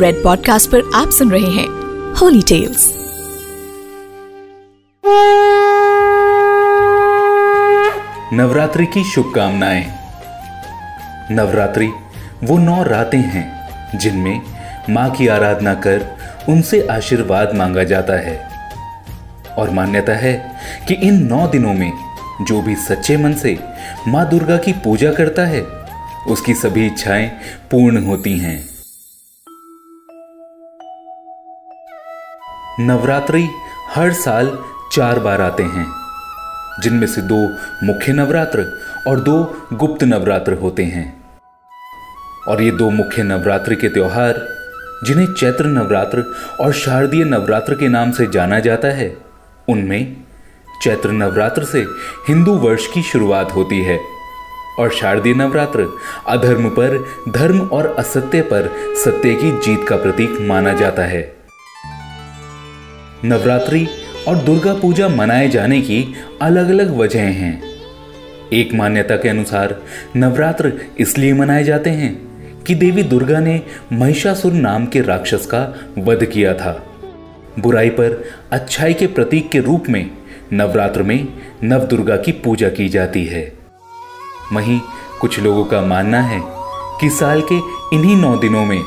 Red podcast पर आप सुन रहे हैं होली टेल्स नवरात्रि की शुभकामनाएँ। नवरात्रि, वो नौ रातें हैं जिनमें माँ की आराधना कर उनसे आशीर्वाद मांगा जाता है। और मान्यता है कि इन नौ दिनों में जो भी सच्चे मन से माँ दुर्गा की पूजा करता है, उसकी सभी इच्छाएँ पूर्ण होती हैं। नवरात्रि हर साल चार बार आते हैं। जिनमें से दो मुख्य नवरात्र और दो गुप्त नवरात्र होते हैं। और ये दो मुख्य नवरात्र के त्योहार, जिन्हें चैत्र नवरात्र और शारदीय नवरात्र के नाम से जाना जाता है, उनमें चैत्र नवरात्र से हिंदू वर्ष की शुरुआत होती है और शारदीय नवरात्र अधर्म पर, धर्म और असत्य पर सत्य की जीत का प्रतीक माना जाता है। नवरात्रि और दुर्गा पूजा मनाए जाने की अलग अलग वजहें हैं। एक मान्यता के अनुसार नवरात्र इसलिए मनाए जाते हैं कि देवी दुर्गा ने महिषासुर नाम के राक्षस का वध किया था। बुराई पर अच्छाई के प्रतीक के रूप में नवरात्र में नव दुर्गा की पूजा की जाती है। वहीं कुछ लोगों का मानना है कि साल के इन्हीं नौ दिनों में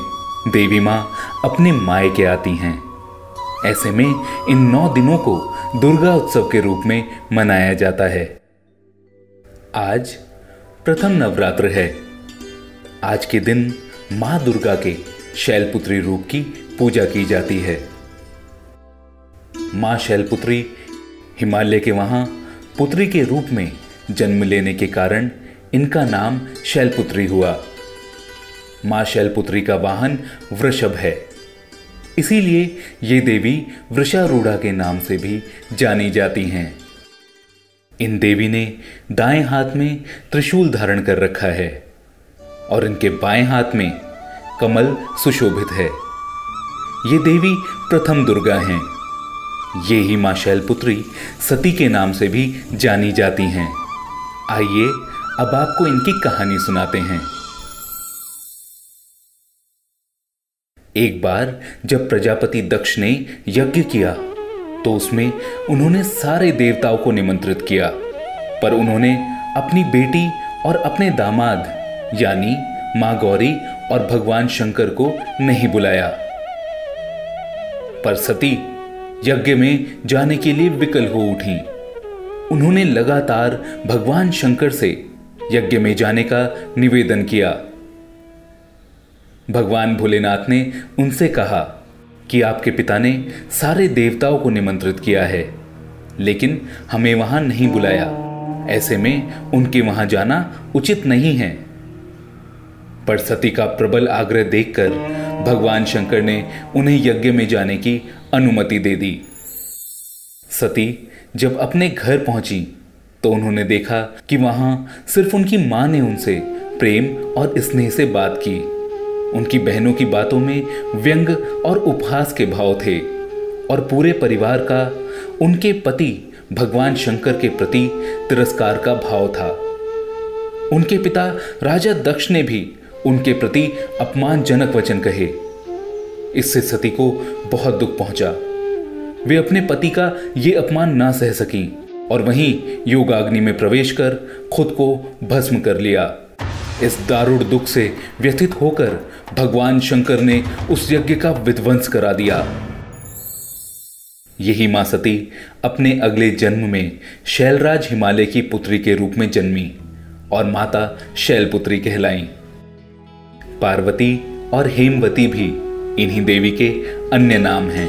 देवी माँ अपने माए के आती हैं। ऐसे में इन नौ दिनों को दुर्गा उत्सव के रूप में मनाया जाता है। आज प्रथम नवरात्र है। आज के दिन माँ दुर्गा के शैलपुत्री रूप की पूजा की जाती है। माँ शैलपुत्री हिमालय के वहाँ पुत्री के रूप में जन्म लेने के कारण इनका नाम शैलपुत्री हुआ। माँ शैलपुत्री का वाहन वृषभ है। इसीलिए ये देवी वृषारूढ़ा के नाम से भी जानी जाती हैं। इन देवी ने दाएँ हाथ में त्रिशूल धारण कर रखा है और इनके बाएँ हाथ में कमल सुशोभित है। ये देवी प्रथम दुर्गा हैं। ये ही माँ शैलपुत्री सती के नाम से भी जानी जाती हैं। आइए अब आपको इनकी कहानी सुनाते हैं। एक बार जब प्रजापति दक्ष ने यज्ञ किया तो उसमें उन्होंने सारे देवताओं को निमंत्रित किया। पर उन्होंने अपनी बेटी और अपने दामाद, यानी माँ गौरी और भगवान शंकर को नहीं बुलाया। पर सती यज्ञ में जाने के लिए विकल हो उठी। उन्होंने लगातार भगवान शंकर से यज्ञ में जाने का निवेदन किया। भगवान भोलेनाथ ने उनसे कहा कि आपके पिता ने सारे देवताओं को निमंत्रित किया है, लेकिन हमें वहाँ नहीं बुलाया। ऐसे में उनके वहाँ जाना उचित नहीं है। पर सती का प्रबल आग्रह देखकर भगवान शंकर ने उन्हें यज्ञ में जाने की अनुमति दे दी। सती जब अपने घर पहुँची तो उन्होंने देखा कि वहाँ सिर्फ़ उनकी माँ ने उनसे प्रेम और स्नेह से बात की। उनकी बहनों की बातों में व्यंग और उपहास के भाव थे और पूरे परिवार का, उनके पति भगवान शंकर के प्रति तिरस्कार का भाव था। उनके पिता राजा दक्ष ने भी उनके प्रति अपमानजनक वचन कहे। इससे सती को बहुत दुख पहुँचा। वे अपने पति का ये अपमान ना सह सकी और वहीं योगाग्नि में प्रवेश कर खुद को भस्म कर लिया। इस दारुण दुख से व्यथित होकर भगवान शंकर ने उस यज्ञ का विध्वंस करा दिया। यही माँ सती अपने अगले जन्म में शैलराज हिमालय की पुत्री के रूप में जन्मी और माता शैलपुत्री कहलाई। पार्वती और हेमवती भी इन्हीं देवी के अन्य नाम हैं।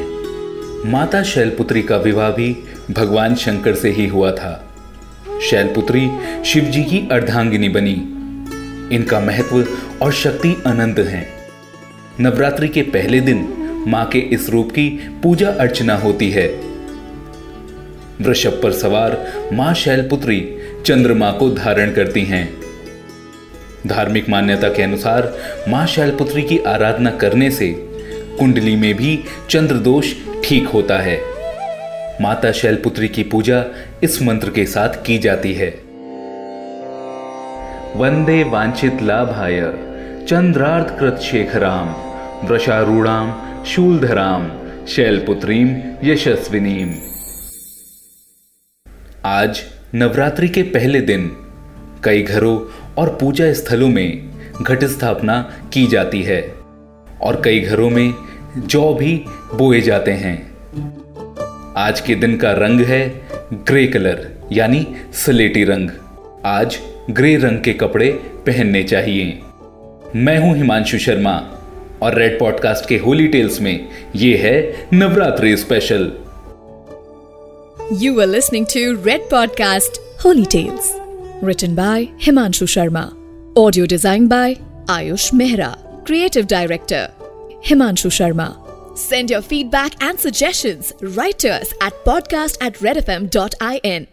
माता शैलपुत्री का विवाह भी भगवान शंकर से ही हुआ था। शैलपुत्री शिवजी की अर्धांगिनी बनी इनका महत्व और शक्ति अनंत है। नवरात्रि के पहले दिन माँ के इस रूप की पूजा अर्चना होती है। वृषभ पर सवार माँ शैलपुत्री चंद्रमा को धारण करती हैं। धार्मिक मान्यता के अनुसार माँ शैलपुत्री की आराधना करने से कुंडली में भी चंद्र दोष ठीक होता है। माता शैलपुत्री की पूजा इस मंत्र के साथ की जाती है। वंदे वांछित लाभाय। चंद्रार्थ कृत शेखराम वृषारूढ़ाम शूलधराम शैलपुत्रीम यशस्विनीम आज नवरात्रि के पहले दिन कई घरों और पूजा स्थलों में घट स्थापना की जाती है और कई घरों में जौ भी बोए जाते हैं। आज के दिन का रंग है ग्रे कलर, यानी सलेटी रंग। आज ग्रे रंग के कपड़े पहनने चाहिए। मैं हूँ हिमांशु शर्मा और रेड पॉडकास्ट के होली टेल्स में ये है Navratri special you are listening to Red podcast holy tales written by Himanshu Sharma audio design by Ayush Mehra creative director Himanshu Sharma send your feedback and suggestion writers at podcast at Red F M dot I N